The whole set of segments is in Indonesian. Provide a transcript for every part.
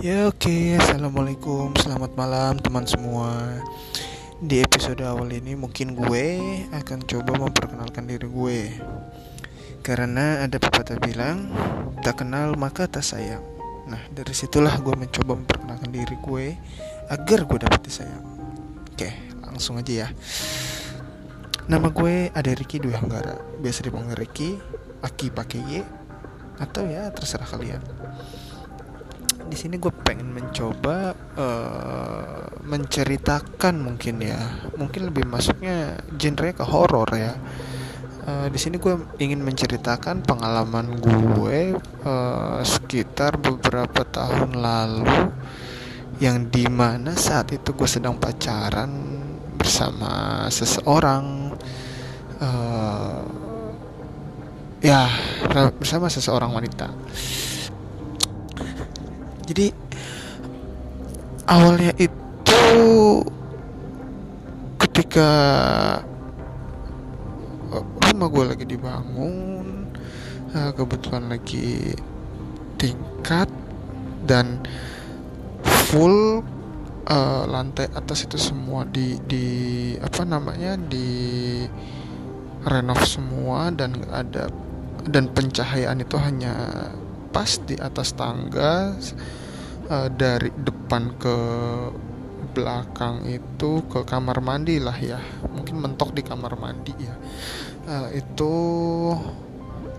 Ya oke, okay. assalamualaikum, selamat malam teman semua. Di episode awal ini mungkin gue akan coba memperkenalkan diri gue. Karena ada pepatah bilang, tak kenal maka tak sayang. Nah dari situlah gue mencoba memperkenalkan diri gue agar gue dapat disayang. Oke, langsung aja ya. Nama gue ada Ricky Dwi Hanggara, biasa dipanggil Ricky, Aki pakai Y, atau ya terserah kalian di sini gue pengen mencoba uh, menceritakan mungkin ya. Mungkin lebih masuknya genre ke horor ya. Uh, di sini gue ingin menceritakan pengalaman gue uh, sekitar beberapa tahun lalu yang di mana saat itu gue sedang pacaran bersama seseorang. Uh, ya bersama seseorang wanita jadi awalnya itu ketika rumah gue lagi dibangun eh, kebetulan lagi tingkat dan full uh, lantai atas itu semua di di apa namanya di renov semua dan ada dan pencahayaan itu hanya pas di atas tangga uh, dari depan ke belakang itu ke kamar mandi lah ya. Mungkin mentok di kamar mandi ya. Uh, itu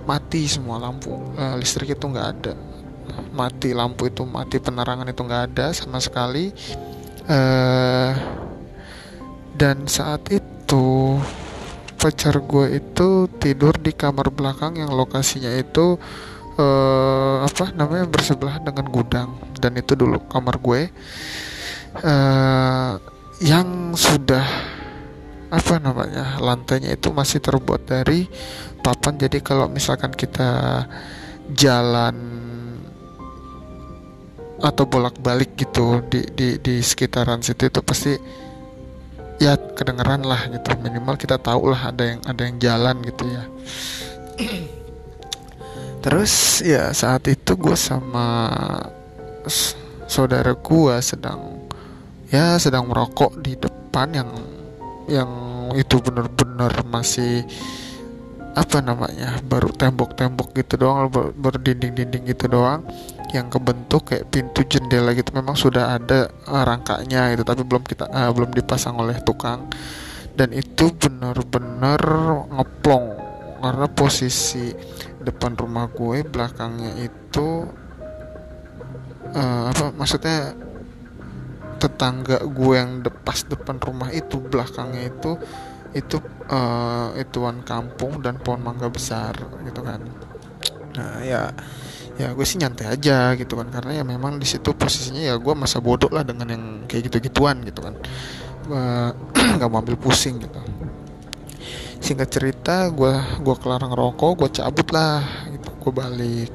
mati semua lampu. Uh, listrik itu nggak ada. Mati lampu itu mati penerangan itu nggak ada sama sekali. Uh, dan saat itu pacar gue itu tidur di kamar belakang yang lokasinya itu uh, apa namanya bersebelahan dengan gudang. Dan itu dulu kamar gue. Uh, yang sudah apa namanya lantainya itu masih terbuat dari papan. Jadi kalau misalkan kita jalan atau bolak-balik gitu di di di sekitaran situ itu pasti ya kedengeran lah gitu. Minimal kita tahu lah ada yang ada yang jalan gitu ya terus ya saat itu gue sama saudara gue sedang ya sedang merokok di depan yang yang itu bener-bener masih apa namanya baru tembok-tembok gitu doang baru dinding-dinding gitu doang yang kebentuk kayak pintu jendela gitu. Memang sudah ada uh, rangkanya itu tapi belum kita uh, belum dipasang oleh tukang. Dan itu bener-bener ngeplong karena posisi depan rumah gue belakangnya itu uh, apa maksudnya tetangga gue yang de pas depan rumah itu belakangnya itu itu uh, ituan kampung dan pohon mangga besar gitu kan. Nah ya ya gue sih nyantai aja gitu kan. Karena ya memang di situ posisinya ya gue masa bodoh lah dengan yang kayak gitu gituan gitu kan. Nggak mau ambil pusing gitu singkat cerita gue gue kelar ngerokok gue cabut lah gitu. Gue balik.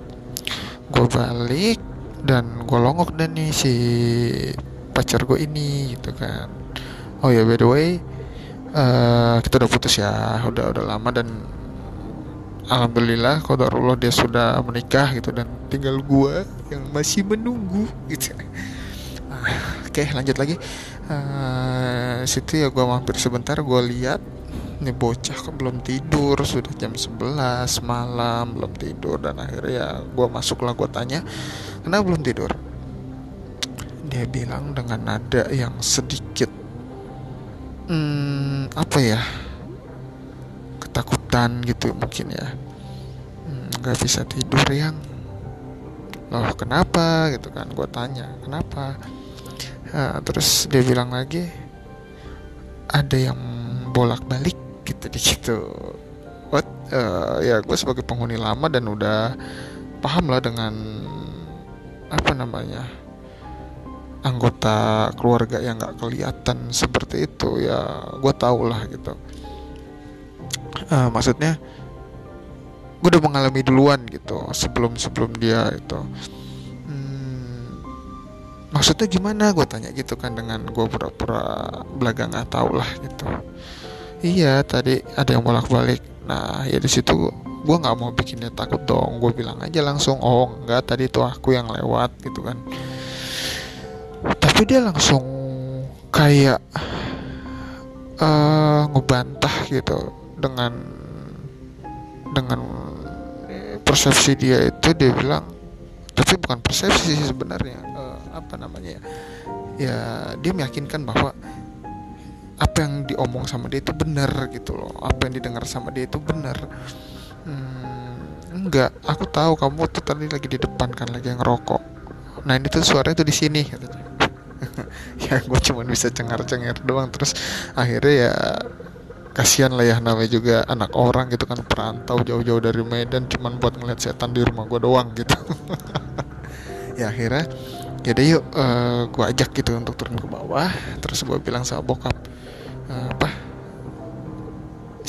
Gue balik dan gue longok dan nih si pacar gue ini gitu kan. Oh ya by the way uh, kita udah putus ya udah udah lama dan alhamdulillah kodarullah dia sudah menikah gitu. Dan tinggal gue yang masih menunggu gitu. Oke okay, lanjut lagi. Uh, situ ya gue mampir sebentar gue lihat ini bocah kok belum tidur. Sudah jam 11 malam belum tidur. Dan akhirnya ya gue masuk lah gue tanya kenapa belum tidur? Dia bilang dengan nada yang sedikit hmm, apa ya ketakutan gitu mungkin ya. Hmm, nggak hmm, bisa tidur yang. Loh kenapa? Gitu kan gue tanya kenapa? Nah, terus dia bilang lagi ada yang bolak-balik gitu di situ. What? Uh, ya gue sebagai penghuni lama dan udah paham lah dengan apa namanya anggota keluarga yang nggak kelihatan seperti itu ya gue tau lah gitu. Uh, maksudnya gue udah mengalami duluan gitu sebelum sebelum dia itu hmm, maksudnya gimana? Gue tanya gitu kan dengan gue pura-pura belaga nggak tau lah gitu iya tadi ada yang bolak balik nah ya di situ gue nggak mau bikin dia takut dong. Gue bilang aja langsung oh enggak tadi itu aku yang lewat gitu kan. Tapi dia langsung kayak uh, ngebantah gitu dengan dengan persepsi dia itu. Dia bilang tapi bukan persepsi sih sebenarnya uh, apa namanya ya ya dia meyakinkan bahwa apa yang diomong sama dia itu benar gitu loh. Apa yang didengar sama dia itu benar. Hmm, enggak aku tahu kamu tuh tadi lagi di depan kan lagi ngerokok. Nah ini tuh suaranya tuh di sini katanya. Ya gue cuma bisa cengar-cengir doang. Terus akhirnya ya kasihan lah ya namanya juga anak orang gitu kan perantau jauh-jauh dari Medan cuman buat ngeliat setan di rumah gue doang gitu. Ya akhirnya ya deh yuk uh, eh, gue ajak gitu untuk turun ke bawah. Terus gue bilang sama bokap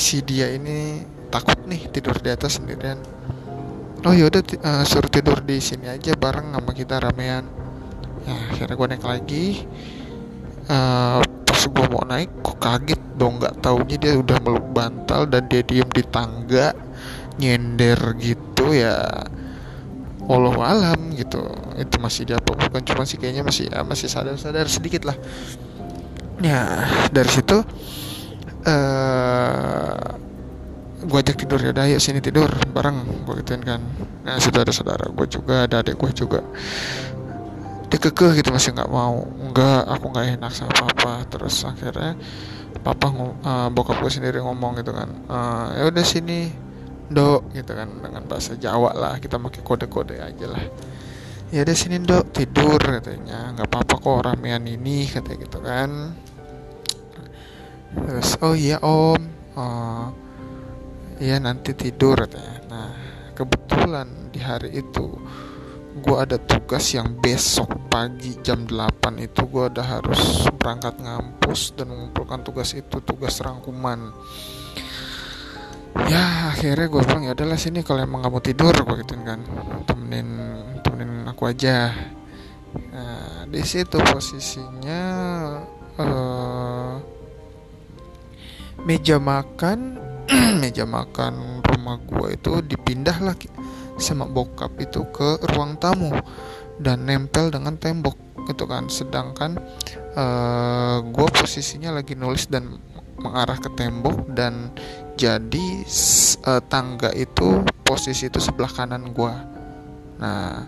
si dia ini takut nih tidur di atas sendirian. Oh yaudah uh, suruh tidur di sini aja bareng sama kita ramean. Ya akhirnya gue naik lagi. Uh, pas gue mau naik kok kaget dong nggak taunya dia udah meluk bantal dan dia diem di tangga nyender gitu ya. Allah alam gitu. Itu masih dia apa? Bukan cuma sih kayaknya masih ya, masih sadar-sadar sedikit lah. Ya dari situ uh, eh, gue ajak tidur ya ayo sini tidur bareng gue gituin kan. Nah situ ada saudara gue juga ada adik gue juga. Dia kekeh gitu masih nggak mau. Nggak aku nggak enak sama papa. Terus akhirnya papa uh, bokap gue sendiri ngomong gitu kan uh, ya udah sini dok gitu kan dengan bahasa Jawa lah. Kita pakai kode-kode aja lah. Ya udah sini dok tidur katanya. Nggak apa-apa kok ramean ini katanya gitu kan terus oh iya om. Uh, iya nanti tidur katanya. Nah kebetulan di hari itu gue ada tugas yang besok pagi jam 8 itu gue udah harus berangkat ngampus dan mengumpulkan tugas itu tugas rangkuman. Ya akhirnya gue bilang ya adalah sini kalau emang kamu tidur gue gituin kan. Temenin temenin aku aja. Nah di situ posisinya uh, meja makan meja makan rumah gue itu dipindah lagi sama bokap itu ke ruang tamu dan nempel dengan tembok gitu kan. Sedangkan uh, eh, gue posisinya lagi nulis dan mengarah ke tembok dan jadi uh, tangga itu posisi itu sebelah kanan gue nah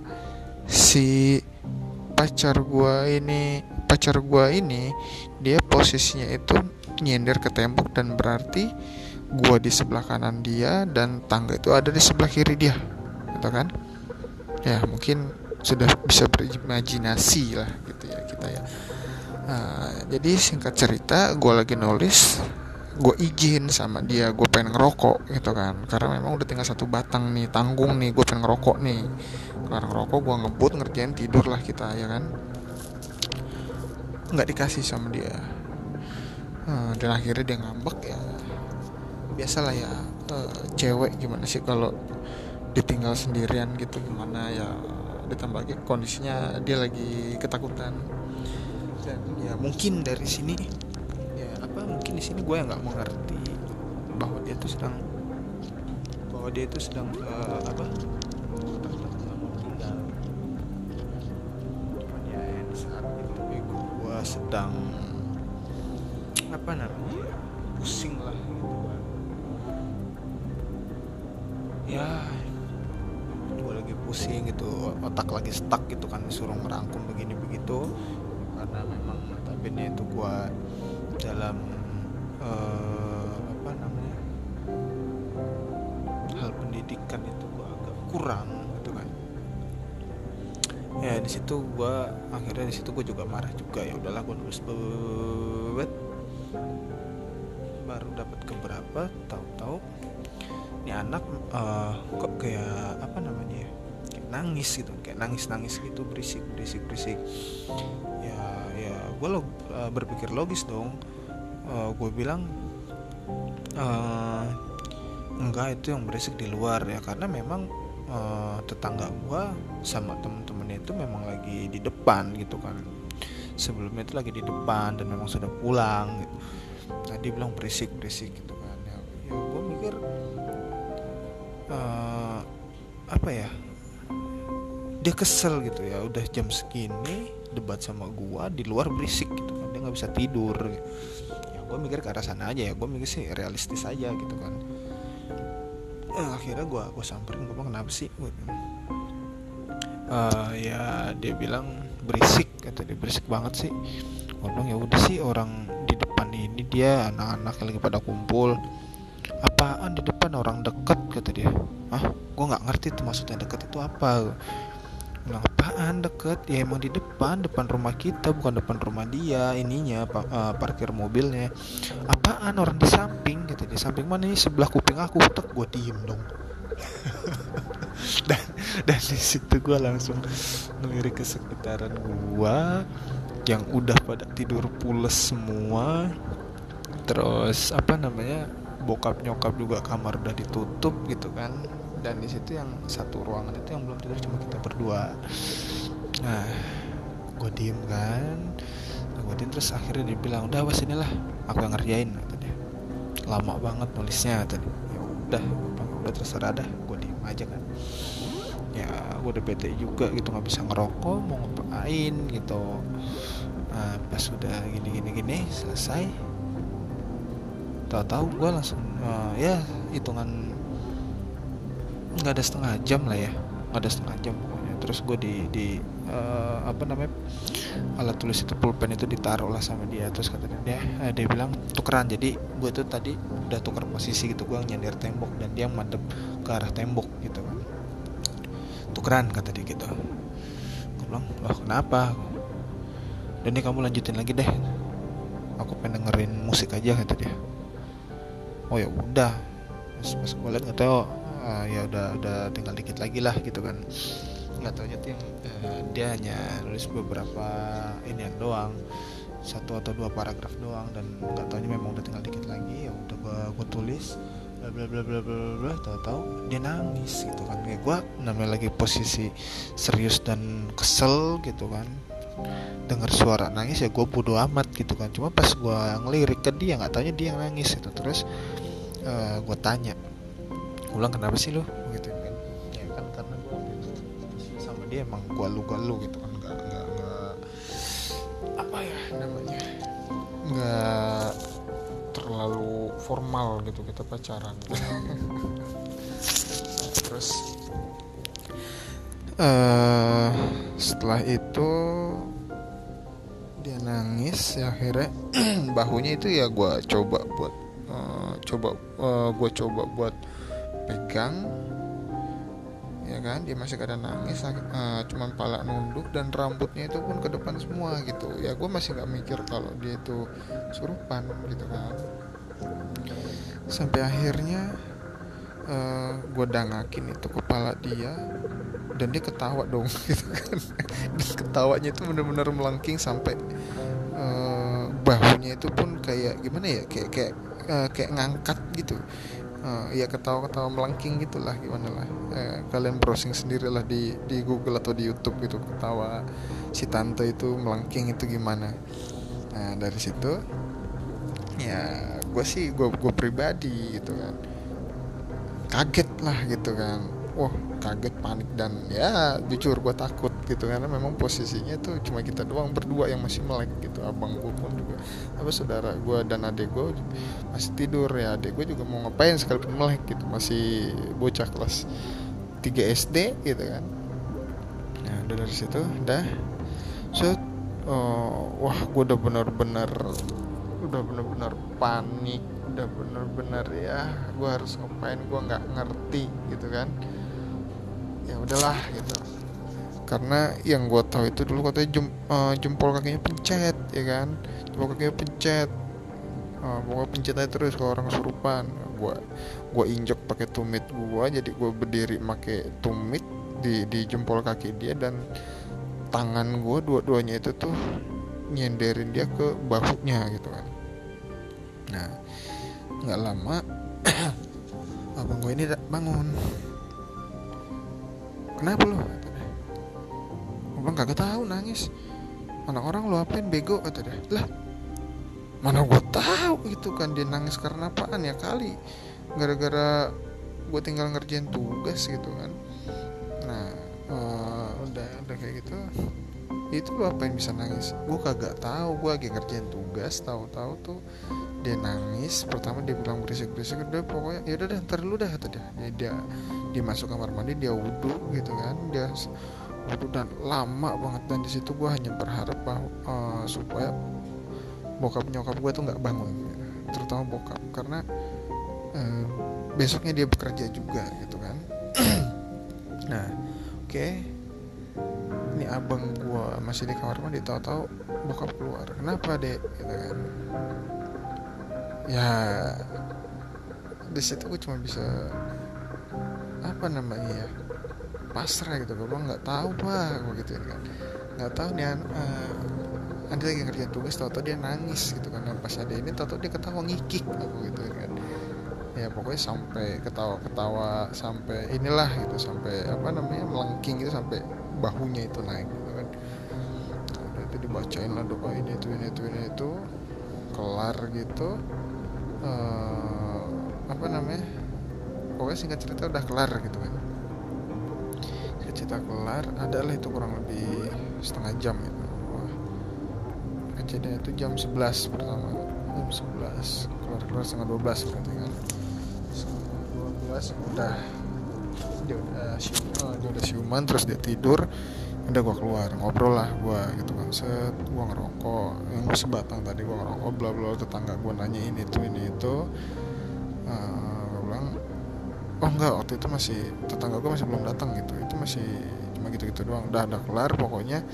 si pacar gue ini pacar gue ini dia posisinya itu nyender ke tembok dan berarti gue di sebelah kanan dia dan tangga itu ada di sebelah kiri dia gitu kan? Ya mungkin sudah bisa berimajinasi lah gitu ya kita ya. Uh, jadi singkat cerita gue lagi nulis gue izin sama dia gue pengen ngerokok gitu kan? Karena memang udah tinggal satu batang nih tanggung nih gue pengen ngerokok nih. Karena ngerokok gue ngebut ngerjain tidur lah kita ya kan nggak dikasih sama dia. Uh, dan akhirnya dia ngambek ya. Biasalah ya uh, cewek gimana sih kalau ditinggal sendirian gitu gimana ya ditambah lagi kondisinya dia lagi ketakutan. Dan ya mungkin dari sini ya apa mungkin di sini gue nggak mengerti bahwa dia itu sedang bahwa dia itu sedang uh, apa? Ya saat itu gue sedang apa namanya pusing lah gitu kan ya pusing gitu otak lagi stuck gitu kan disuruh merangkum begini begitu. Karena memang notabene itu gua dalam uh, apa namanya hal pendidikan itu gua agak kurang ya di situ gua akhirnya di situ gua juga marah juga. Ya udahlah gua nulis bebet baru dapat keberapa tahu-tahu ini anak uh, kok kayak apa namanya ya nangis gitu kayak nangis nangis gitu berisik berisik berisik. Ya ya gue lo uh, berpikir logis dong. Uh, gue bilang uh, enggak itu yang berisik di luar ya karena memang uh, tetangga gue sama temen-temennya itu memang lagi di depan gitu kan. Sebelumnya itu lagi di depan dan memang sudah pulang gitu. nah bilang berisik berisik gitu kan. Ya, ya gue mikir uh, apa ya dia kesel gitu ya. Udah jam segini debat sama gua di luar berisik gitu kan. Dia nggak bisa tidur. Ya gua mikir ke arah sana aja ya. Gua mikir sih realistis aja gitu kan eh, akhirnya gua gua samperin gua bilang kenapa sih? Uh, ya dia bilang berisik kata dia berisik banget sih. Gua bilang ya udah sih orang di depan ini dia anak-anak lagi pada kumpul. Apaan di depan? Orang deket kata dia. Ah gue nggak ngerti tuh maksudnya deket itu apa. Bilang apaan? Deket. Ya emang di depan. Depan rumah kita bukan depan rumah dia. Ininya pa, uh, parkir mobilnya. Apaan? Orang di samping gitu di samping mana ini? Sebelah kuping aku. Tek gue diem dong. Dan dan di situ gue langsung ngelirik ke sekitaran gue yang udah pada tidur pules semua. Terus apa namanya bokap nyokap juga kamar udah ditutup gitu kan dan di situ yang satu ruangan itu yang belum tidur cuma kita berdua. Nah gue diem kan. Nah, gue diem terus akhirnya dia bilang udah awas inilah. Aku yang ngerjain kata dia. Lama banget nulisnya tadi ya udah udah terserah dah. Gue diem aja kan. Ya gue udah bete juga gitu nggak bisa ngerokok mau ngapain gitu. Nah, pas udah gini gini gini selesai. Tahu-tahu gue langsung uh, ya hitungan nggak ada setengah jam lah ya. Nggak ada setengah jam pokoknya. Terus gue di di uh, apa namanya alat tulis itu pulpen itu ditaruh lah sama dia. Terus kata dia eh, dia bilang tukeran. Jadi gue tuh tadi udah tuker posisi gitu gue nyender tembok dan dia madep ke arah tembok gitu kan. Tukeran kata dia gitu. Gue bilang loh kenapa? Dan ini kamu lanjutin lagi deh. Aku pengen dengerin musik aja kata dia. Oh ya udah. Pas, pas gue liat nggak tahu uh, ya udah udah tinggal dikit lagi lah gitu kan. Nggak tahu yang uh, dia hanya nulis beberapa inian doang. Satu atau dua paragraf doang dan nggak tahunya memang udah tinggal dikit lagi. Ya udah gua, gua tulis bla bla bla bla bla tahu-tahu dia nangis gitu kan. Kayak gua namanya lagi posisi serius dan kesel gitu kan. Dengar suara nangis ya gue bodo amat gitu kan. Cuma pas gue ngelirik ke dia nggak tanya dia yang nangis itu terus uh, gue tanya ulang kenapa sih lu? Gitu kan ya kan karena gue itu sama dia emang gue lu gue lu gitu kan nggak nggak nggak apa ya namanya? Nggak terlalu formal gitu kita pacaran. Terus? Uh, setelah itu dia nangis ya akhirnya bahunya itu ya gue coba buat uh, coba uh, gue coba buat pegang ya kan? Dia masih kadang nangis uh, cuman pala nunduk dan rambutnya itu pun ke depan semua gitu. Ya gue masih nggak mikir kalau dia itu surupan gitu kan. Sampai akhirnya uh, eh, gue dangakin itu kepala dia dan dia ketawa dong gitu kan. Dan ketawanya itu benar-benar melengking sampai uh, bahunya itu pun kayak gimana ya? Kayak kayak uh, kayak ngangkat gitu uh, ya ketawa-ketawa melengking gitulah gimana lah. Uh, kalian browsing sendirilah di di Google atau di YouTube gitu ketawa si tante itu melengking itu gimana. Nah dari situ ya gue sih gue gue pribadi gitu kan. Kaget lah gitu kan wah kaget panik dan ya jujur gue takut gitu. Karena memang posisinya tuh cuma kita doang berdua yang masih melek gitu. Abang gue pun juga apa saudara gue dan adik gue masih tidur ya. Adik gue juga mau ngapain sekalipun melek gitu. Masih bocah kelas 3 SD gitu kan. Nah udah dari situ udah so oh, wah gue udah bener-bener udah bener-bener panik. Udah bener-bener ya gue harus ngapain? Gue nggak ngerti gitu kan ya udahlah gitu. Karena yang gue tahu itu dulu katanya jem, uh, jempol kakinya pencet ya kan? Jempol kakinya pencet. Uh, pokoknya pencet aja terus kalau orang kesurupan. Gue gue injek pakai tumit gue jadi gue berdiri pakai tumit di di jempol kaki dia dan tangan gue dua-duanya itu tuh nyenderin dia ke bahunya gitu kan. Nah nggak lama abang gue ini bangun kenapa lo gue bilang kagak tahu nangis. Anak orang lo apain bego kata dia. Lah mana gue tahu itu kan dia nangis karena apaan ya kali? Gara-gara gue tinggal ngerjain tugas gitu kan. Nah uh, udah kayak gitu. Itu lu apa yang bisa nangis? Gue kagak tahu gue lagi ngerjain tugas tahu-tahu tuh dia nangis. Pertama dia bilang berisik berisik udah pokoknya ya udah deh ntar dulu dah kata dia. Dia, dia dia masuk kamar mandi dia wudhu gitu kan. Dia wudhu dan lama banget. Dan di situ gue hanya berharap bahwa uh, supaya bokap nyokap gue tuh nggak bangun terutama bokap. Karena uh, besoknya dia bekerja juga gitu kan. Nah oke. Okay. ini abang gue masih di kamar mandi tahu-tahu bokap keluar. Kenapa dek? Gitu kan. Ya di situ gue cuma bisa apa namanya ya? Pasrah gitu gue nggak tahu pak. Gue gitu kan. Nggak tahu nih uh, nanti lagi kerja tugas tau tau dia nangis gitu kan. Dan pas ada ini tau tau dia ketawa ngikik. Aku gitu kan. Ya pokoknya sampai ketawa-ketawa sampai inilah gitu sampai apa namanya melengking gitu sampai bahunya itu naik gitu kan. Nah, itu dibacain lah doa ini itu ini itu ini itu. Kelar gitu uh, apa namanya pokoknya singkat cerita udah kelar gitu kan. Singkat cerita kelar adalah itu kurang lebih setengah jam gitu. Wah. kejadian itu jam 11 pertama. Jam 11 keluar keluar setengah 12 berarti kan. Setengah 12 udah. Dia udah sium, uh, dia udah siuman terus dia tidur. Udah gue keluar ngobrol lah gue gitu kan. Set gue ngerokok. Yang sebatang tadi gue ngerokok bla bla tetangga gue nanya ini itu ini itu. Eh, oh enggak waktu itu masih tetangga gue masih belum datang gitu. Itu masih cuma gitu gitu doang. Udah ada kelar pokoknya.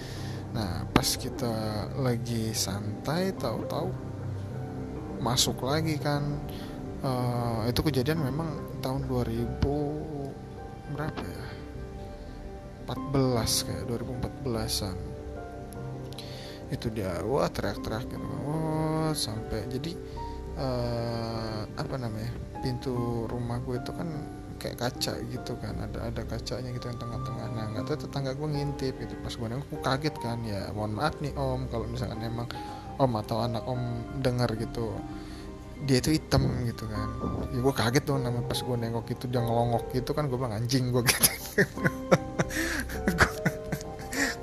Nah pas kita lagi santai tahu-tahu masuk lagi kan. Uh, itu kejadian memang tahun 2000 berapa ya? 2014 kayak 2014an itu dia wah teriak-teriak gitu wah sampai jadi uh, apa namanya pintu rumah gue itu kan kayak kaca gitu kan. Ada ada kacanya gitu yang tengah-tengah. Nah nggak tahu tetangga gue ngintip gitu. Pas gue nengok gue kaget kan. Ya mohon maaf nih om kalau misalkan emang om atau anak om dengar gitu. Dia itu hitam gitu kan. Ya gue kaget dong nama pas gue nengok itu dia ngelongok gitu kan. Gue bilang anjing gue gitu.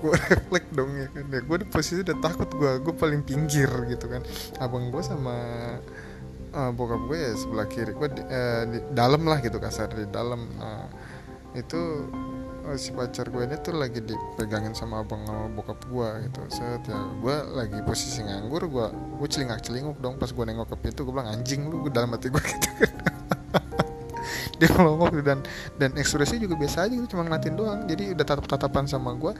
Gue refleks dong ya kan. Ya gue di posisi udah takut gue gue paling pinggir gitu kan. Abang gue sama uh, bokap gue ya sebelah kiri. Gue di, uh, di dalam lah gitu kasar di dalam. Uh, itu uh, si pacar gue ini tuh lagi dipegangin sama abang sama bokap gue gitu. Set ya gue lagi posisi nganggur gue gue celingak celinguk dong pas gue nengok ke pintu. Gue bilang anjing lu dalam hati gue gitu kan. Dia ngomong dan dan ekspresi juga biasa aja gitu cuma ngeliatin doang. Jadi udah tatap tatapan sama gue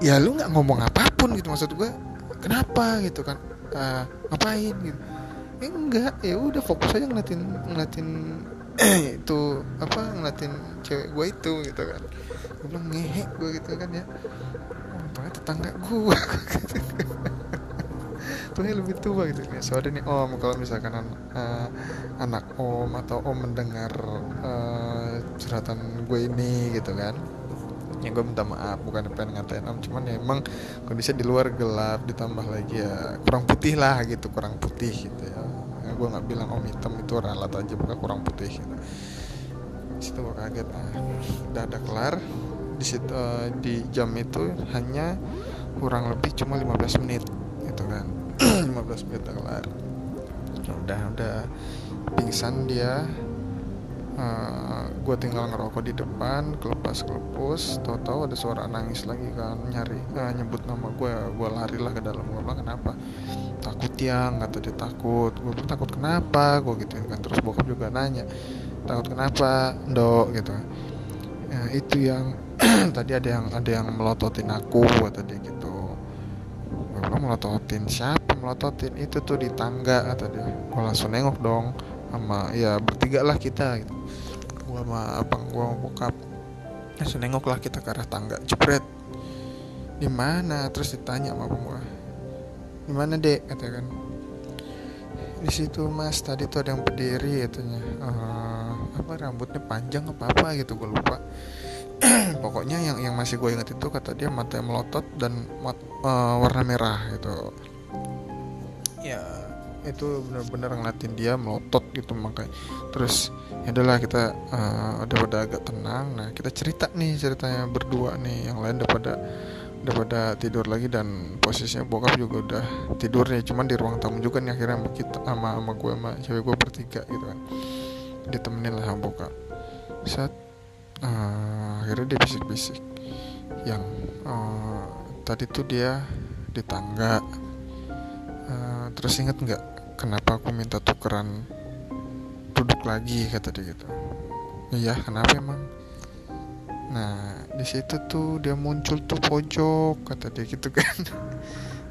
ya lu nggak ngomong apa pun gitu maksud gue kenapa? gitu kan. Uh, ngapain? gitu eh, enggak ya udah fokus aja ngeliatin ngeliatin itu apa ngeliatin cewek gue itu gitu kan. Gue bilang ngehe gue gitu kan ya. Ternyata tetangga gue tuh lebih tua gitu. Ya sorry nih om kalau misalkan uh, anak om atau om mendengar uh, curhatan gue ini gitu kan. Ya gue minta maaf bukan pengen ngatain om cuman ya emang kondisi di luar gelap ditambah lagi ya kurang putih lah gitu kurang putih gitu ya gue nggak bilang om hitam itu ralat aja bukan kurang putih gitu. Situ gue kaget ah udah ada kelar. Di situ uh, di jam itu hanya kurang lebih cuma 15 menit gitu kan. 15 menit udah kelar. Udah udah pingsan dia. Uh, eh, gue tinggal ngerokok di depan kelepas kelepus tahu-tahu ada suara nangis lagi kan nyari uh, nyebut nama gue gue lari lah ke dalam gue kenapa takut ya nggak dia takut. Gue bilang takut kenapa? Gue gitu kan. Terus bokap juga nanya takut kenapa dok gitu ya, itu yang tadi ada yang ada yang melototin aku kata dia gitu. Gue bilang melototin siapa? Melototin itu tuh di tangga kata dia. Gue langsung nengok dong sama ya bertiga lah kita gitu. Gue sama abang gue sama bokap. Langsung nengok lah kita ke arah tangga. Jepret di mana? Terus ditanya sama abang gimana dek? Kata kan. Di situ mas tadi tuh ada yang berdiri katanya. Uh, apa rambutnya panjang apa apa gitu gue lupa. Pokoknya yang yang masih gue ingat itu kata dia mata yang melotot dan mat, uh, warna merah gitu. Ya itu benar-benar ngeliatin dia melotot gitu makanya. Terus ya adalah kita uh, udah pada agak tenang. Nah kita cerita nih ceritanya berdua nih yang lain udah pada udah pada tidur lagi dan posisinya bokap juga udah tidur nih cuman di ruang tamu juga nih akhirnya sama kita sama sama gue sama cewek gue bertiga gitu kan. Ditemenin lah sama bokap. Saat uh, akhirnya dia bisik-bisik. Yang uh, tadi tuh dia di tangga. Uh, terus inget nggak kenapa aku minta tukeran duduk lagi kata dia gitu. Iya kenapa emang nah di situ tuh dia muncul tuh pojok kata dia gitu kan.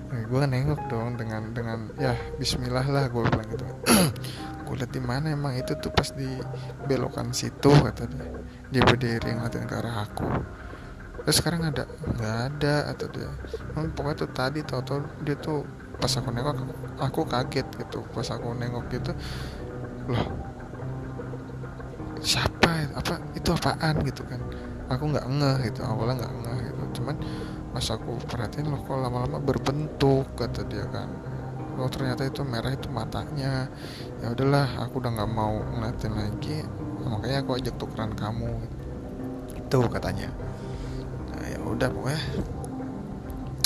Nah, gue nengok dong dengan dengan ya Bismillah lah gue bilang gitu. Gue liat di mana emang itu tuh pas di belokan situ kata dia. Dia berdiri ngeliatin ke arah aku. Terus sekarang ada? Nggak ada atau dia. Hmm, pokoknya tuh tadi tau tau dia tuh pas aku nengok aku kaget gitu. Pas aku nengok gitu loh siapa apa? Itu apaan gitu kan aku nggak ngeh gitu awalnya nggak ngeh gitu. Cuman pas aku perhatiin loh kok lama-lama berbentuk kata dia kan. Oh ternyata itu merah itu matanya. Ya udahlah aku udah nggak mau ngeliatin lagi. Makanya aku ajak tukeran kamu. Itu katanya. Nah ya udah pokoknya.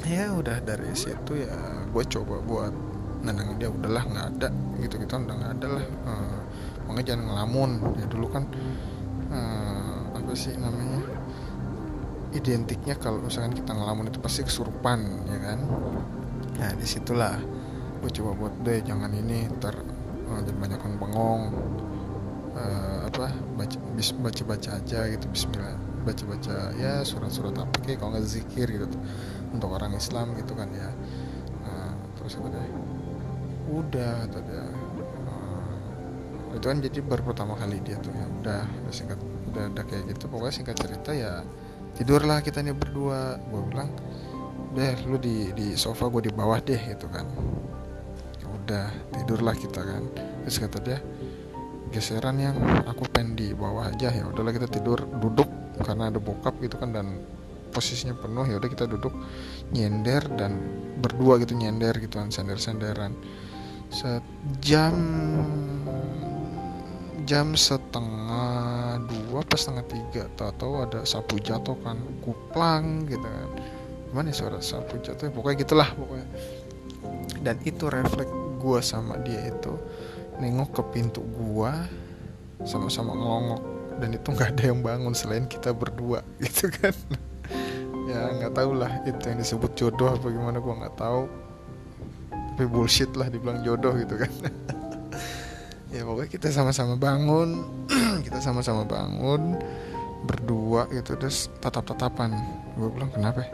Ya udah dari situ ya gue coba buat nenangin dia. Udahlah nggak ada. Gitu gitu udah nggak ada lah. Uh, makanya jangan ngelamun. Ya dulu kan uh, apa sih namanya? Identiknya kalau misalkan kita ngelamun itu pasti kesurupan ya kan? Nah di situlah gue coba buat deh jangan ini ntar uh, jadi banyak bengong. Uh, apa baca baca baca aja gitu Bismillah baca baca ya surat-surat apa kayak kalau nggak zikir gitu untuk orang Islam gitu kan ya. Nah, terus apa deh udah dia. uh, itu kan jadi baru pertama kali dia tuh ya. Udah singkat udah udah kayak gitu. Pokoknya singkat cerita ya tidurlah kita nih berdua. Gue bilang deh lu di di sofa gue di bawah deh gitu kan. Ya udah tidurlah kita kan. Terus kata dia geseran yang aku pengen di bawah aja. Ya udahlah kita tidur duduk karena ada bokap gitu kan dan posisinya penuh. Ya udah kita duduk nyender dan berdua gitu nyender gitu kan sender senderan sejam jam setengah dua pas setengah tiga. Tahu-tahu ada sapu jatuh kan kuplang gitu kan. Gimana ya suara sapu jatuh? Pokoknya gitulah pokoknya. Dan itu refleks gua sama dia itu nengok ke pintu gua sama-sama ngelongok. Dan itu nggak ada yang bangun selain kita berdua gitu kan. Ya nggak tahu lah itu yang disebut jodoh apa gimana gua nggak tahu. Tapi bullshit lah dibilang jodoh gitu kan ya pokoknya kita sama-sama bangun kita sama-sama bangun berdua gitu terus tatap-tatapan. Gue bilang kenapa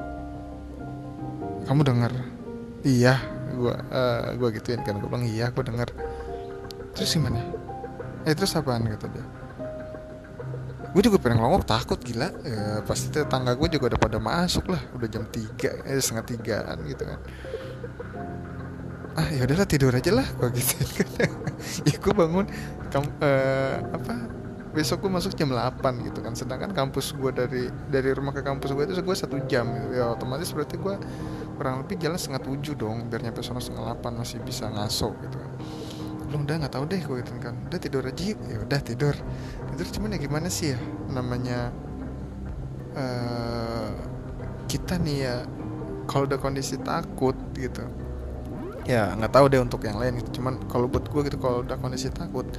kamu dengar iya. Gue uh, gue gituin kan gue bilang iya gue dengar terus gimana? Eh terus apaan? kata dia. Gue juga pengen ngomong takut gila. Ya, pasti tetangga gue juga udah pada masuk lah udah jam tiga eh setengah tigaan gitu kan ah ya udahlah tidur aja lah gue gitu. Ya gue bangun kam, uh, apa besok gue masuk jam 8 gitu kan. Sedangkan kampus gue dari dari rumah ke kampus gue itu gue satu jam gitu. Ya otomatis berarti gue kurang lebih jalan setengah tujuh dong biar nyampe sana setengah delapan masih bisa ngaso gitu kan. Belum udah nggak tahu deh gue gitu kan. Udah tidur aja ya udah tidur. Tidur cuman ya gimana sih ya namanya uh, kita nih ya kalau udah kondisi takut gitu ya nggak tahu deh untuk yang lain gitu. Cuman kalau buat gue gitu kalau udah kondisi takut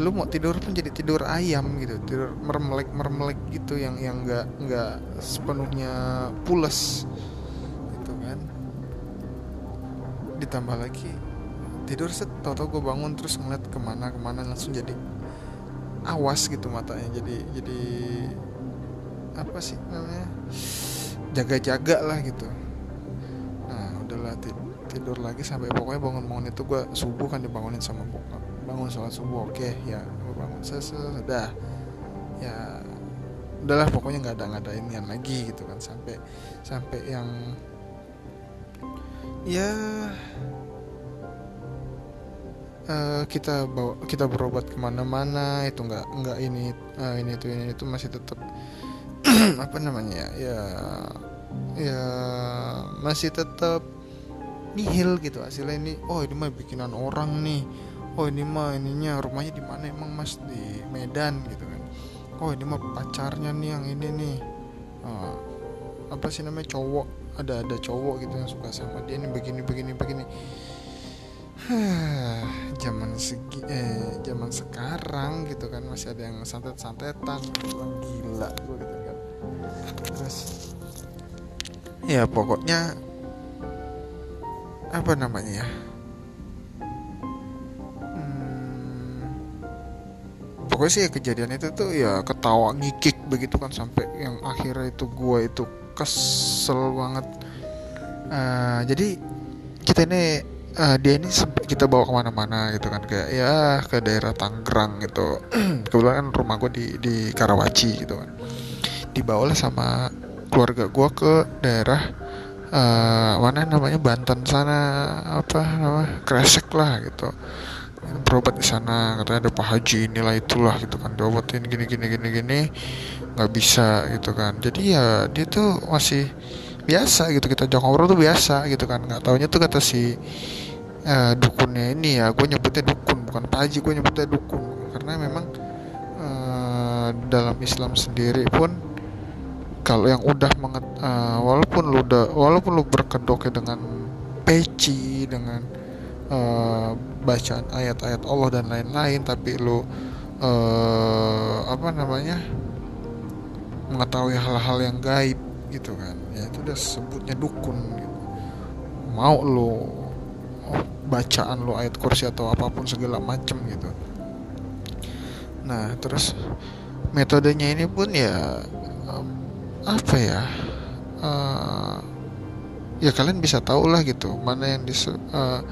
lu mau tidur pun jadi tidur ayam gitu. Tidur mermelek mermelek gitu yang yang nggak nggak sepenuhnya pules gitu kan. Ditambah lagi tidur set tau tau gue bangun terus ngeliat ke mana ke mana langsung jadi awas gitu matanya. Jadi jadi apa sih namanya? Jaga-jaga lah gitu. Nah udahlah tidur lagi sampai pokoknya bangun-bangun itu gue subuh kan dibangunin sama bokap. Bangun sholat subuh oke okay, ya gue bangun sudah ya udahlah pokoknya nggak ada nggak ada lagi gitu kan sampai sampai yang ya uh, kita bawa kita berobat ke mana-mana itu nggak nggak ini uh, ini itu ini itu masih tetap apa namanya ya ya masih tetap nihil gitu hasilnya ini oh ini mah bikinan orang nih. Oh ini mah ininya rumahnya di mana emang mas? Di Medan gitu kan. Oh ini mah pacarnya nih yang ini nih. Uh, apa sih namanya cowok. Ada ada cowok gitu yang suka sama dia nih begini begini begini. Zaman segi eh zaman sekarang gitu kan masih ada yang santet-santetan. Gila gue gitu kan. Terus ya pokoknya apa namanya ya? Hmm, pokoknya sih kejadian itu tuh ya ketawa ngikik begitu kan sampai yang akhirnya itu gue itu kesel banget. Uh, jadi kita ini uh, dia ini kita bawa ke mana-mana gitu kan kayak ya ke daerah Tangerang gitu. Kebetulan kan rumah gue di di Karawaci gitu kan. Dibawalah sama keluarga gue ke daerah uh, mana namanya Banten sana apa nama Kresek lah gitu. Berobat di sana katanya ada Pak Haji inilah itulah gitu kan diobatin gini gini gini gini nggak bisa gitu kan. Jadi ya dia tuh masih biasa gitu kita jauh ngobrol tuh biasa gitu kan. Nggak taunya tuh kata si uh, dukunnya ini ya gue nyebutnya dukun bukan Pak Haji gue nyebutnya dukun. Karena memang uh, dalam Islam sendiri pun kalau yang udah menget, uh, walaupun lu udah walaupun lu berkedok dengan peci dengan uh, bacaan ayat-ayat Allah dan lain-lain tapi lu uh, apa namanya mengetahui hal-hal yang gaib gitu kan ya itu udah sebutnya dukun gitu. mau lu oh, bacaan lu ayat kursi atau apa pun segala macem gitu nah terus metodenya ini pun ya apa ya? Uh, ya kalian bisa tahu lah gitu mana yang di uh,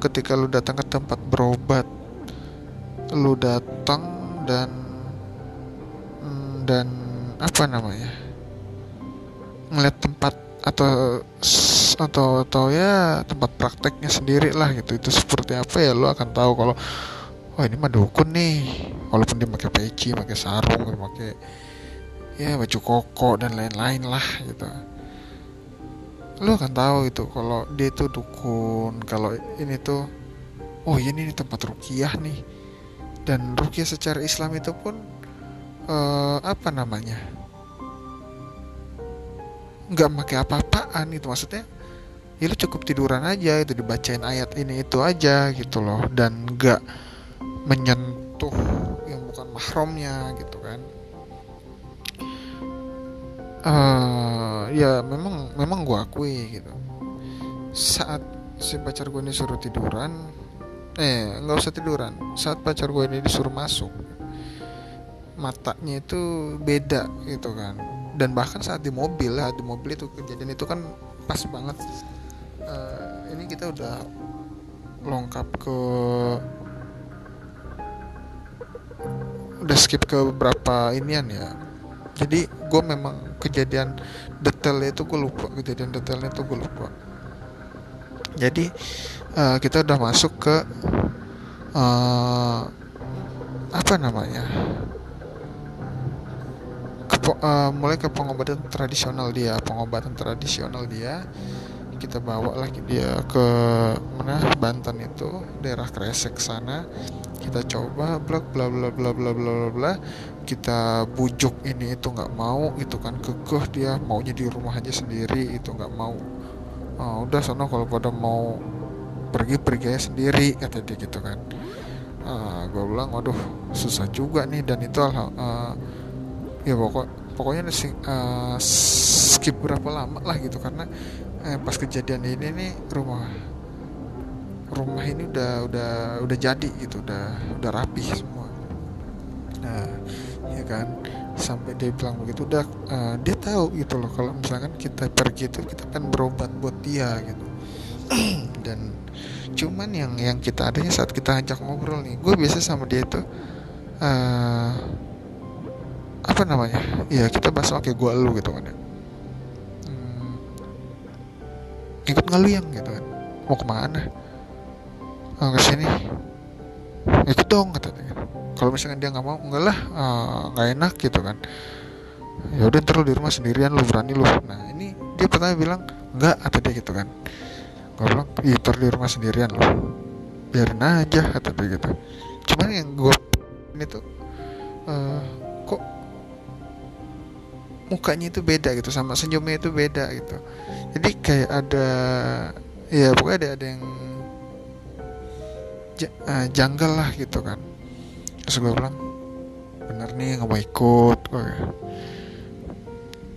ketika lu datang ke tempat berobat lu datang dan mm, dan apa namanya? Ngeliat tempat atau atau atau ya tempat prakteknya sendiri lah gitu. Itu seperti apa ya lu akan tahu kalau oh ini mah dukun nih. Walaupun dia pakai peci pakai sarung pakai ya baju koko dan lain-lain lah gitu. Lo akan tahu itu kalau dia itu dukun kalau ini tuh oh ya ini tempat rukiah nih. Dan rukiah secara Islam itu pun uh, apa namanya? Nggak pakai apa-apaan itu maksudnya ya lu cukup tiduran aja itu dibacain ayat ini itu aja gitu loh. Dan nggak menyentuh yang bukan mahramnya gitu kan uh, ya memang memang gue akui gitu. Saat si pacar gue ini suruh tiduran eh nggak usah tiduran. Saat pacar gue ini disuruh masuk matanya itu beda gitu kan. Dan bahkan saat di mobil lah di mobil itu kejadian itu kan pas banget. Uh, ini kita udah lengkap ke udah skip ke beberapa inian ya jadi gue memang kejadian detailnya itu gue lupa. Kejadian detailnya itu gue lupa. Jadi uh, kita udah masuk ke uh, apa namanya? Ke, uh, mulai ke pengobatan tradisional dia. Pengobatan tradisional dia kita bawa lagi dia ke mana? Banten itu daerah Kresek sana. Kita coba bla bla bla bla bla bla bla kita bujuk ini itu nggak mau itu kan kekeh dia maunya di rumah aja sendiri itu nggak mau. Oh, udah sana kalau pada mau pergi pergi aja sendiri kata dia gitu kan. Uh, ah, gue bilang waduh susah juga nih. Dan itu uh, ya pokok pokoknya uh, skip berapa lama lah gitu karena eh, pas kejadian ini nih rumah rumah ini udah udah udah jadi gitu udah udah rapi semua. Nah ya kan? Sampai dia bilang begitu udah uh, dia tahu gitu loh kalau misalkan kita pergi itu kita kan berobat buat dia gitu. Dan cuman yang yang kita adanya saat kita ajak ngobrol nih gue biasa sama dia itu uh, apa namanya? Ya kita bahas oke gue lu gitu kan ya. Hmm, ikut nggak lu yang gitu kan mau ke mana? Oh, ke sini ikut dong katanya kalau misalkan dia nggak mau enggak lah eh, nggak uh, enak gitu kan. Ya udah lu di rumah sendirian lu berani lu. Nah ini dia pertama bilang enggak atau dia gitu kan. Gue bilang iya di rumah sendirian loh biarin aja kata dia gitu. Cuman yang gue ini tuh uh, kok mukanya itu beda gitu sama senyumnya itu beda gitu. Jadi kayak ada ya pokoknya ada ada yang uh, janggal lah gitu kan. Terus gue bilang bener nih nggak mau ikut. Gue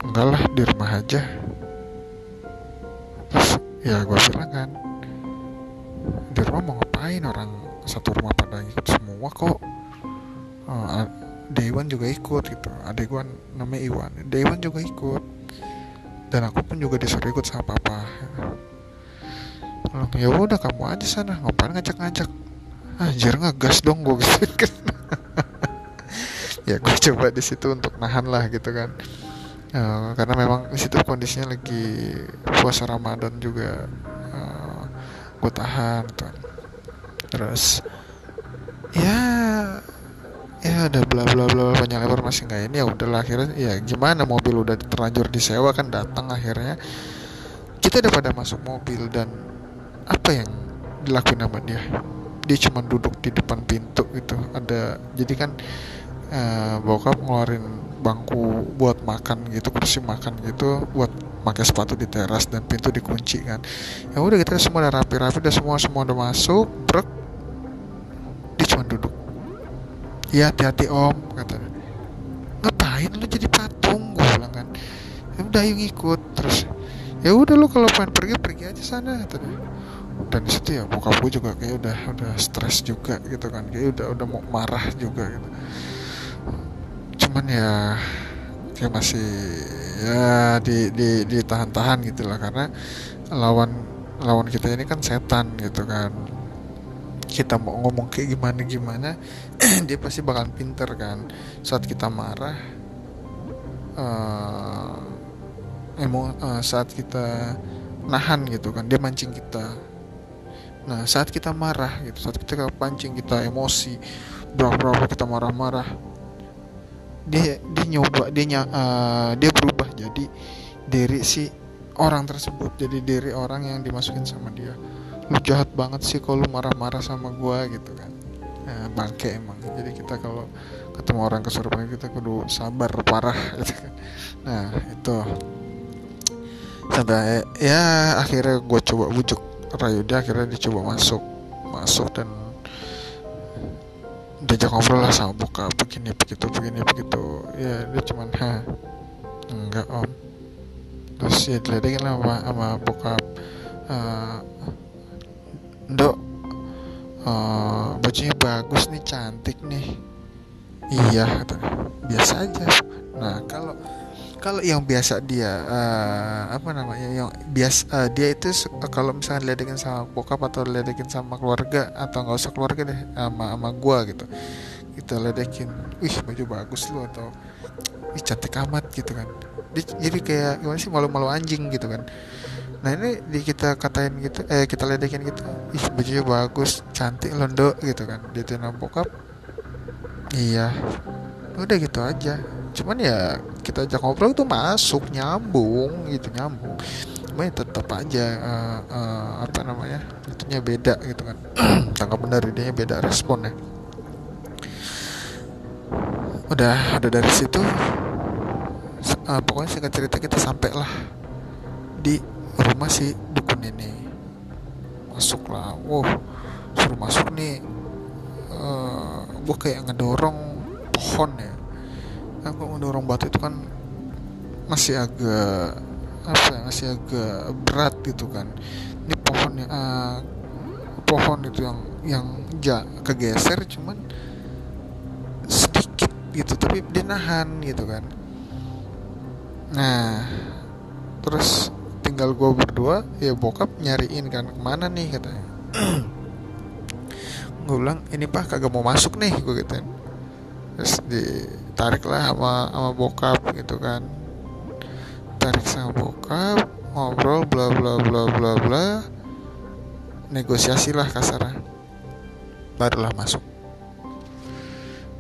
enggak lah di rumah aja. Terus ya gue bilang kan di rumah mau ngapain? Orang satu rumah pada ikut semua kok. Uh, Dewan juga ikut gitu. Adik gue namanya Iwan. Dewan juga ikut. Dan aku pun juga disuruh ikut sama papa. Ya udah kamu aja sana. Ngapain ngajak-ngajak anjir ngegas dong gue gitu. Kan ya gue coba di situ untuk nahan lah gitu kan. Uh, karena memang di situ kondisinya lagi puasa Ramadan juga. Uh, eh, gue tahan gitu. terus ya ya ada bla bla bla banyak lebar masih nggak ini ya udahlah akhirnya ya gimana mobil udah terlanjur disewa kan datang akhirnya. Kita udah pada masuk mobil dan apa yang dilakuin sama dia dia cuma duduk di depan pintu gitu. Ada jadi kan uh, bokap ngeluarin bangku buat makan gitu kursi makan gitu buat pakai sepatu di teras dan pintu dikunci kan. Ya udah kita semua udah rapi-rapi udah semua semua udah masuk brek dia cuma duduk. Iya hati-hati om kata ngapain lu jadi patung? gue bilang kan. Ya udah yuk ikut terus ya udah lu kalau pengen pergi pergi aja sana kata dan di situ ya bokap gue juga kayak udah udah stres juga gitu kan. Kayak udah udah mau marah juga gitu. Cuman ya kayak masih ya di di ditahan-tahan gitu lah. Karena lawan lawan kita ini kan setan gitu kan. Kita mau ngomong kayak gimana gimana dia pasti bakal pinter kan. Saat kita marah uh, emo uh, saat kita nahan gitu kan dia mancing kita nah saat kita marah gitu saat kita pancing kita emosi berapa berapa kita marah-marah dia dia nyoba dia uh, dia berubah jadi dari si orang tersebut jadi dari orang yang dimasukin sama dia. Lu jahat banget sih kalau marah-marah sama gua gitu kan. Nah, bangke emang. Jadi kita kalau ketemu orang kesurupan kita kudu sabar parah gitu kan. Nah itu. Sampai ya akhirnya gue coba bujuk Rayuda akhirnya dicoba masuk masuk dan diajak ngobrol lah sama buka begini begitu begini begitu. Ya dia cuman ha enggak om. Terus ya diledekin lah sama, sama bokap uh, Dok uh, bajunya bagus nih cantik nih. Iya biasa aja. Nah kalau kalau yang biasa dia uh, apa namanya yang biasa uh, dia itu kalau misalnya ledekin sama bokap atau ledekin sama keluarga atau nggak usah keluarga deh sama sama gua gitu. Kita ledekin wih baju bagus lu atau ih cantik amat gitu kan. Jadi kayak gimana sih malu-malu anjing gitu kan. Nah ini di kita katain gitu eh kita ledekin gitu ih bajunya bagus cantik londo gitu kan. Dia tuh bokap iya udah gitu aja cuman ya kita ajak ngobrol tuh masuk nyambung gitu nyambung. Cuma ya tetap aja uh, uh, apa namanya itunya beda gitu kan. Tangkap benar idenya beda responnya udah udah dari situ uh, pokoknya singkat cerita kita sampai lah di rumah si dukun ini. Masuklah wow suruh masuk nih. Uh, gue kayak ngedorong pohon ya aku ngedorong batu itu kan masih agak apa ya masih agak berat gitu kan. Ini pohon yang uh, pohon itu yang yang ja, kegeser cuman sedikit gitu tapi dia nahan gitu kan. Nah terus tinggal gue berdua ya bokap nyariin kan ke mana nih? katanya. Gue bilang ini pak kagak mau masuk nih gue gitu terus ditarik lah sama sama bokap gitu kan. Tarik sama bokap ngobrol bla bla bla bla bla. Negosiasi lah kasarnya. Barulah masuk.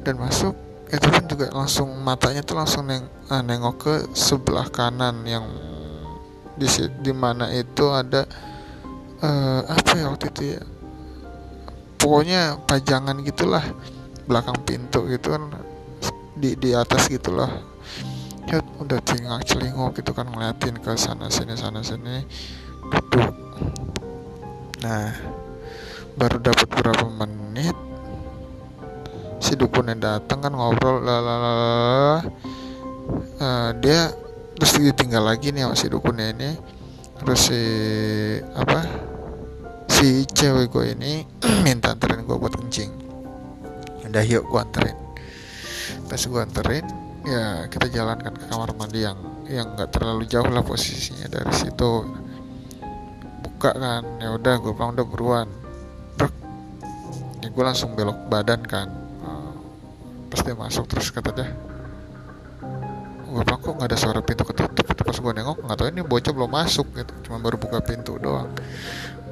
Dan masuk itu pun juga langsung matanya tuh langsung neng, eh, nengok ke sebelah kanan yang di di mana itu ada uh, apa ya waktu itu ya? Pokoknya pajangan gitulah belakang pintu gitu kan di di atas gitulah ya udah tinggal celinguk gitu kan ngeliatin ke sana sini sana sini. Duduk. Nah baru dapat berapa menit si dukunnya datang kan ngobrol lalala uh, dia terus ditinggal lagi nih sama si dukunnya ini. Terus si apa si cewek gue ini minta anterin gue buat kencing udah yuk gue anterin. Pas gue anterin ya kita jalankan ke kamar mandi yang yang nggak terlalu jauh lah posisinya. Dari situ buka kan ya udah gue pulang udah buruan. Bruk. ya gue langsung belok badan kan. Uh, pas dia masuk terus kata dia gue bilang kok nggak ada suara pintu ketutup? Itu pas gue nengok nggak tahu ini bocah belum masuk gitu. Cuma baru buka pintu doang.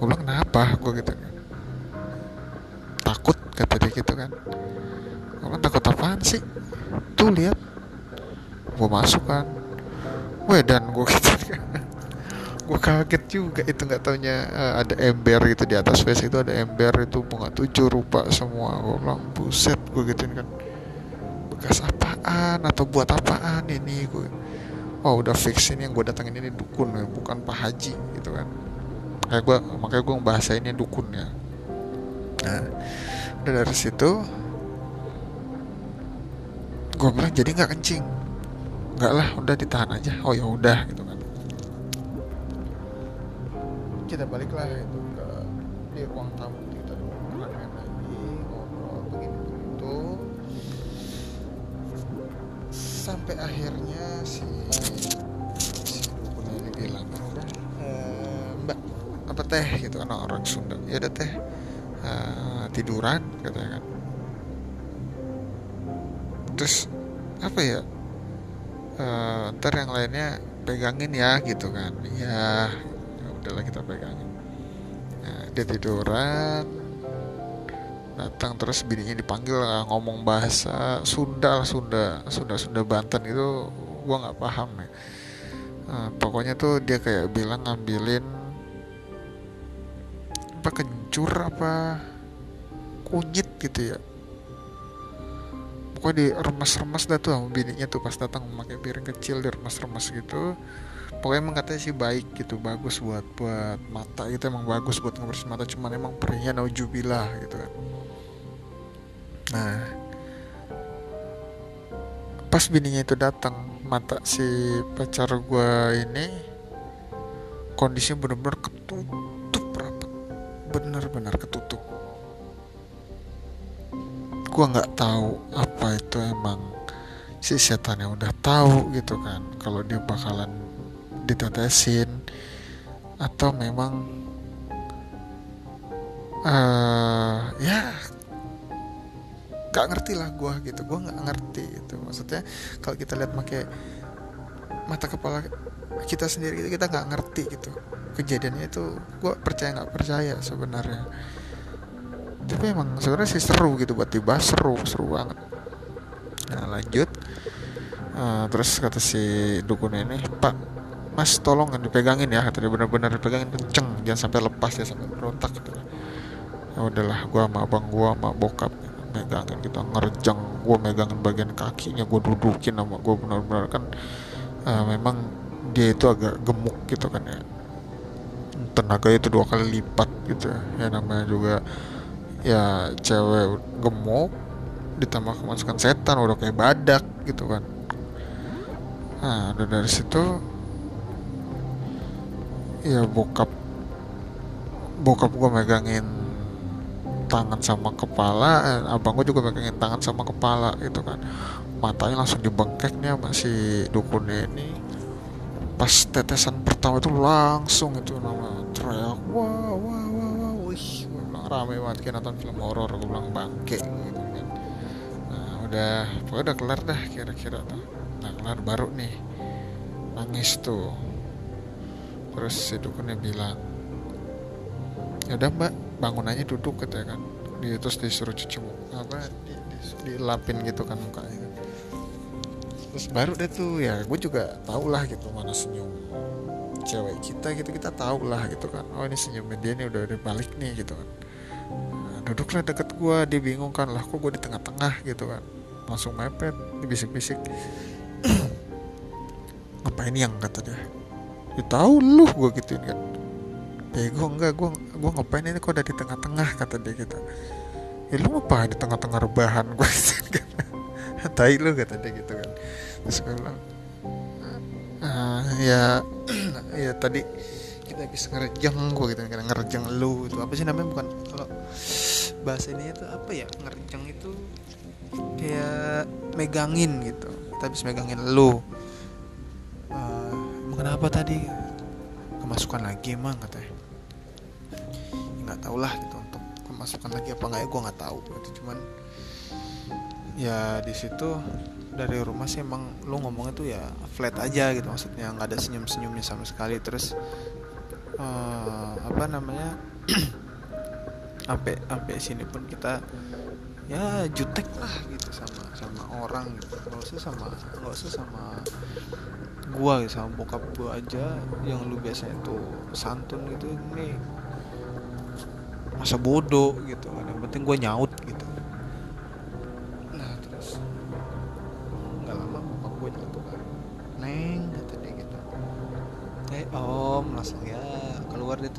Gue bilang kenapa? Gue gitu takut kata dia gitu kan. Bilang takut apaan sih? Tuh lihat. Gue masuk kan. Dan gue gitu kan. Gue kaget juga. Itu nggak taunya uh, ada ember gitu di atas face itu ada ember itu bunga tujuh rupa semua. Gue bilang buset gue gituin kan. Bekas apaan? Atau buat apaan ini? Gue oh udah fix ini yang gue datangin ini dukun bukan pak haji gitu kan. Kayak gue makanya gue ini dukun ya nah udah dari situ gue bilang jadi nggak kencing. Nggak lah udah ditahan aja. Oh ya udah gitu kan. Kita baliklah itu ke di ruang tamu kita makan lagi ngobrol begini begitu sampai akhirnya si si ini bilang apa teh? Gitu kan orang Sunda. Ya ada teh uh, tiduran katanya kan. Terus apa ya? Uh, ntar yang lainnya pegangin ya gitu kan. Ya, ya udahlah kita pegangin. Nah, dia tiduran datang terus bininya dipanggil uh, ngomong bahasa Sunda Sunda Sunda Sunda Banten itu gua nggak paham ya uh, pokoknya tuh dia kayak bilang ngambilin apa kencur apa kunyit gitu ya. Pokoknya di remas-remas dah tuh sama bininya tuh pas datang memakai piring kecil di remas-remas gitu. Pokoknya emang katanya sih baik gitu bagus buat buat mata itu emang bagus buat ngebersihin mata cuman emang perihnya naujubillah gitu kan. Nah pas bininya itu datang mata si pacar gue ini kondisinya bener-bener ketutup benar-benar ketutup. Gue nggak tahu apa itu emang si setan yang udah tahu gitu kan kalau dia bakalan ditetesin atau memang uh, ya gak ngerti lah gue gitu. Gue nggak ngerti gitu. Maksudnya kalau kita lihat pakai mata kepala kita sendiri gitu, kita nggak ngerti gitu kejadiannya itu gue percaya nggak percaya sebenarnya. Tapi emang sebenarnya sih seru gitu buat dibahas seru seru banget. Nah lanjut. Uh, terus kata si dukun ini pak mas tolong dipegangin ya kata dia benar-benar dipegangin kenceng jangan sampai lepas ya sampai berontak gitu. Ya udahlah gue sama abang gue sama bokap megangin kita ngerjang gue megangin bagian kakinya gue dudukin sama gue benar-benar kan uh, memang dia itu agak gemuk gitu kan ya tenaga itu dua kali lipat gitu ya, ya namanya juga ya cewek gemuk ditambah kemasukan setan udah kayak badak gitu kan. Nah udah dari situ ya bokap bokap gue megangin tangan sama kepala eh, abang gue juga megangin tangan sama kepala gitu kan. Matanya langsung dibengkeknya masih dukunnya ini pas tetesan pertama itu langsung itu nama teriak wah wah wah wah wih gue bilang rame banget kayak nonton film horor gue bilang bangke gitu kan. Nah udah pokoknya udah kelar dah kira-kira tuh. Nah kelar baru nih. Nangis tuh. Terus si dukunnya bilang ya udah mbak bangun aja duduk katanya kan. Dia terus disuruh cuci muka apa di, di, dilapin gitu kan mukanya terus baru deh tuh ya gue juga tau lah gitu mana senyum cewek kita gitu kita tahu lah gitu kan. Oh ini senyumnya dia nih udah udah balik nih gitu kan. Nah, duduklah deket gue dia bingung kan lah kok gue di tengah-tengah? gitu kan. Langsung mepet dibisik-bisik ngapain yang? kata dia. Ya tahu lu gue gituin kan. Gue enggak gue gue ngapain ini kok udah di tengah-tengah? kata dia gitu. Ya lu ngapain di tengah-tengah rebahan gue kan tai lu kata dia gitu kan bilang uh, ya ya tadi kita habis ngerejeng gue gitu kan ngerejeng lu itu apa sih namanya? Bukan kalau bahasa ini itu apa ya? Ngerejeng itu kayak megangin gitu. Kita habis megangin lu. Uh, kenapa tadi? Kemasukan lagi emang katanya. Nggak tau lah gitu untuk kemasukan lagi apa nggak ya gue nggak tahu itu cuman ya di situ dari rumah sih emang lu ngomongnya tuh ya flat aja gitu maksudnya nggak ada senyum senyumnya sama sekali. Terus uh, apa namanya sampai sampai sini pun kita ya jutek lah gitu sama sama orang gitu. Nggak usah sama nggak usah sama gua gitu, sama bokap gua aja yang lu biasanya tuh santun gitu nih masa bodoh gitu. Kan yang penting gue nyaut gitu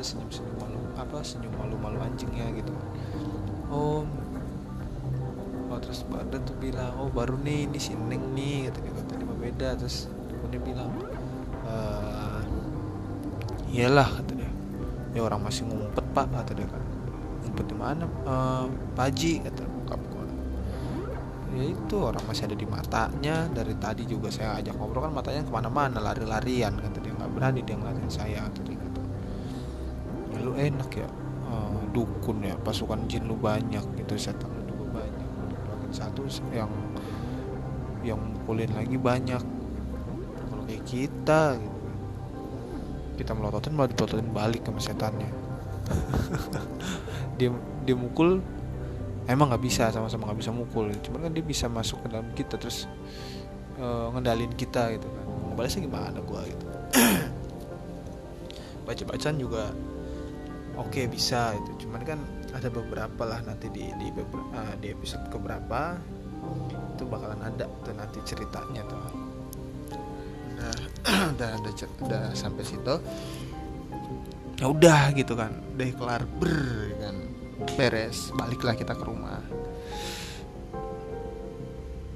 tuh senyum senyum malu apa senyum malu malu anjing ya gitu. Om. Oh terus badan tuh bilang oh baru nih ini si neng nih kata dia. Kata dia beda. Terus dia bilang eh iyalah kata dia. Ya orang masih ngumpet pak kata dia kan. Ngumpet di mana? Uh, Paji kata bokap gue ya itu orang masih ada di matanya. Dari tadi juga saya ajak ngobrol kan matanya ke mana-mana lari-larian kata dia. Nggak berani dia ngeliatin saya kata dia lu enak ya. Uh, dukun ya pasukan jin lu banyak gitu setan lu juga banyak. Lagi satu yang yang mukulin lagi banyak. Kalau kayak kita gitu. Kita melototin malah dipelototin balik sama setannya. Dia dia mukul emang nggak bisa sama-sama nggak bisa mukul. Cuman kan dia bisa masuk ke dalam kita terus uh, ngendalin kita gitu kan. Balasnya gimana gua gitu? Baca bacaan juga oke okay, bisa itu. Cuman kan ada beberapa lah nanti di di, uh, di episode keberapa itu bakalan ada tuh nanti ceritanya tuh. Udah udah udah, sampai situ. Ya udah gitu kan. Udah kelar ber kan. Beres baliklah kita ke rumah.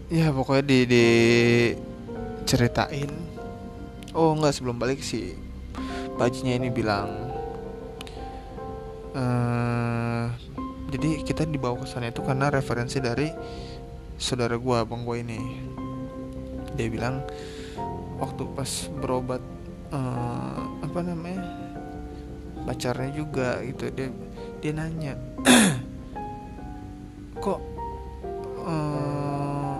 Ya pokoknya di, di ceritain. Oh enggak sebelum balik sih. Pajinya ini bilang uh, jadi kita dibawa ke sana itu karena referensi dari saudara gue abang gue ini. Dia bilang waktu pas berobat uh, apa namanya pacarnya juga gitu dia dia nanya kok uh,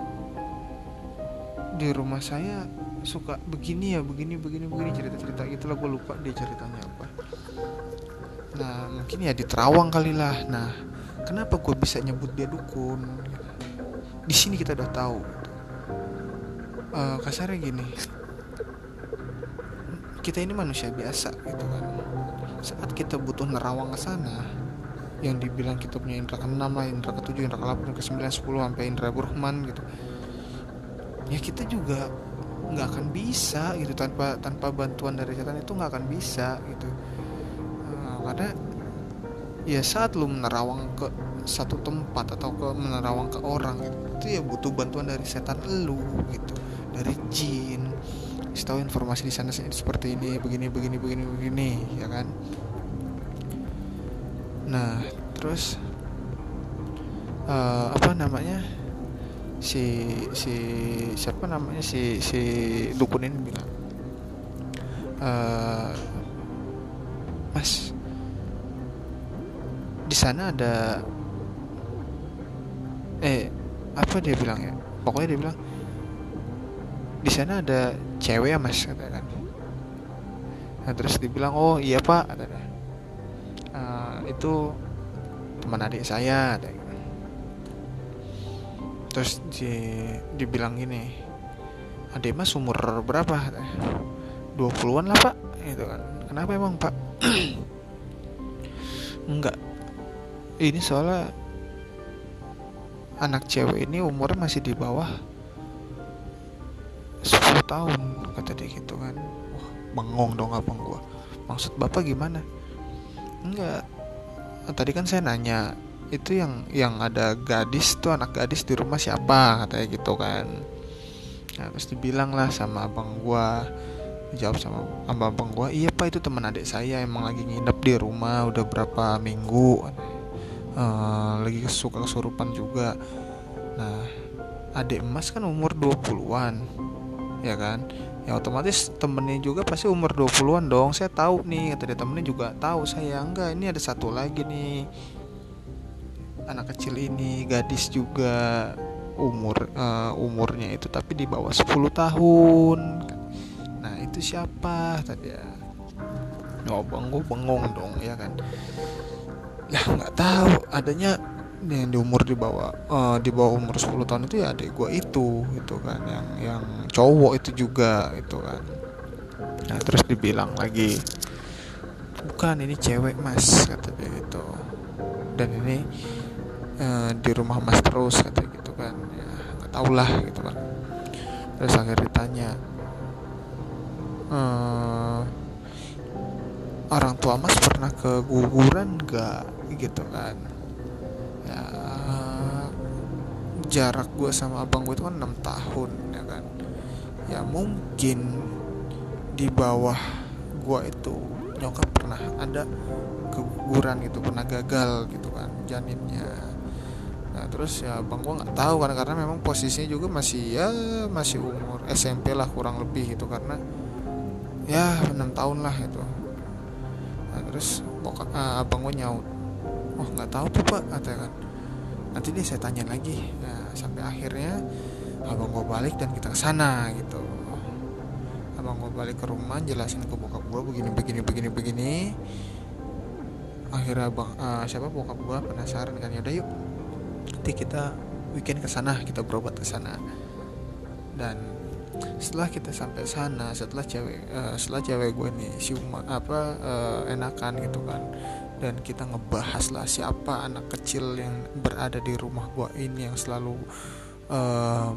di rumah saya suka begini ya begini begini begini cerita cerita gitulah gue lupa dia ceritanya nah mungkin ya di Terawang kali lah. Nah kenapa gue bisa nyebut dia dukun? Di sini kita udah tahu. Uh, kasarnya gini. Kita ini manusia biasa gitu kan. Saat kita butuh nerawang ke sana yang dibilang kita punya indra ke-6 lah, indra ke-7, indra ke-8, ke-9, 10 sampai indra burhman gitu. Ya kita juga nggak akan bisa gitu. Tanpa tanpa bantuan dari setan itu nggak akan bisa gitu. Karena ya saat lu menerawang ke satu tempat atau ke menerawang ke orang gitu, itu ya butuh bantuan dari setan lu gitu, dari jin, tahu informasi di sana seperti ini begini begini begini begini ya kan? Nah terus uh, apa namanya? Si si siapa namanya? Si si dukun ini bilang uh, mas di sana ada eh apa dia bilang ya? Pokoknya dia bilang di sana ada cewek ya mas kata kan. Nah, terus dibilang oh iya pak kata uh, itu teman adik saya gitu. terus di, dibilang gini adik mas umur berapa? 20-an lah pak gitu kan. Kenapa emang pak? Enggak ini soalnya anak cewek ini umurnya masih di bawah 10 tahun kata dia gitu kan. Wah bengong dong abang gua. Maksud bapak gimana? Enggak. Tadi kan saya nanya itu yang yang ada gadis tuh anak gadis di rumah siapa? Katanya gitu kan. Nah terus dibilang lah sama abang gua. Dijawab sama abang abang gua iya pak itu teman adik saya emang lagi nginep di rumah udah berapa minggu uh, lagi suka kesurupan juga. Nah adik emas kan umur 20-an ya kan? Ya otomatis temennya juga pasti umur 20-an dong. Saya tahu nih kata dia temennya juga tahu. Saya enggak ini ada satu lagi nih. Anak kecil ini gadis juga umur uh, umurnya itu tapi di bawah 10 tahun. Nah itu siapa? Tadi ya oh gue bengong dong ya kan ya nggak tahu. Adanya yang di umur di bawah uh, di bawah umur 10 tahun itu ya adik gue itu itu kan. Yang yang cowok itu juga itu kan. Nah terus dibilang lagi bukan ini cewek mas kata dia gitu. Dan ini uh, di rumah mas terus kata gitu kan. Ya nggak tau lah gitu kan. Terus akhirnya ditanya uh, orang tua mas pernah keguguran gak gitu kan. Ya jarak gue sama abang gue itu kan enam tahun ya kan. Ya mungkin di bawah gue itu nyokap pernah ada keguguran gitu pernah gagal gitu kan janinnya. Nah terus ya bang gue nggak tahu kan karena memang posisinya juga masih ya masih umur SMP lah kurang lebih gitu karena ya enam tahun lah itu. Nah terus bokap uh, abang gue nyaut oh nggak tahu tuh pak kata kan. Nanti deh saya tanya lagi. Nah sampai akhirnya abang gue balik dan kita ke sana gitu. Abang gue balik ke rumah jelasin ke bokap gue begini begini begini begini. Akhirnya abang uh, siapa bokap gue penasaran kan yaudah yuk nanti kita weekend ke sana kita berobat ke sana. Dan setelah kita sampai sana setelah cewek uh, setelah cewek gue nih si Uma, apa uh, enakan gitu kan dan kita ngebahas lah siapa anak kecil yang berada di rumah gue ini yang selalu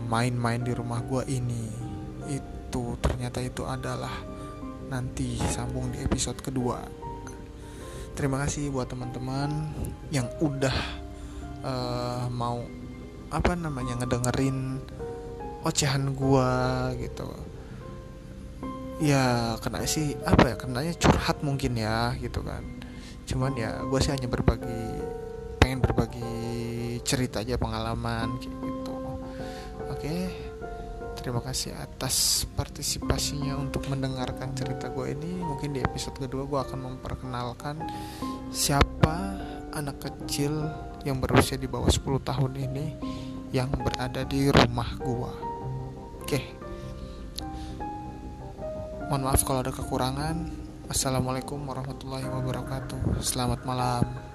main-main uh, di rumah gue ini. Itu ternyata itu adalah nanti sambung di episode kedua. Terima kasih buat teman-teman yang udah uh, mau apa namanya ngedengerin ocehan gua gitu. Ya kena sih apa ya kenanya curhat mungkin ya gitu kan cuman ya gue sih hanya berbagi pengen berbagi cerita aja pengalaman gitu oke terima kasih atas partisipasinya untuk mendengarkan cerita gue ini mungkin di episode kedua gue akan memperkenalkan siapa anak kecil yang berusia di bawah 10 tahun ini yang berada di rumah gua. Oke. Mohon maaf kalau ada kekurangan. Assalamualaikum warahmatullahi wabarakatuh. Selamat malam.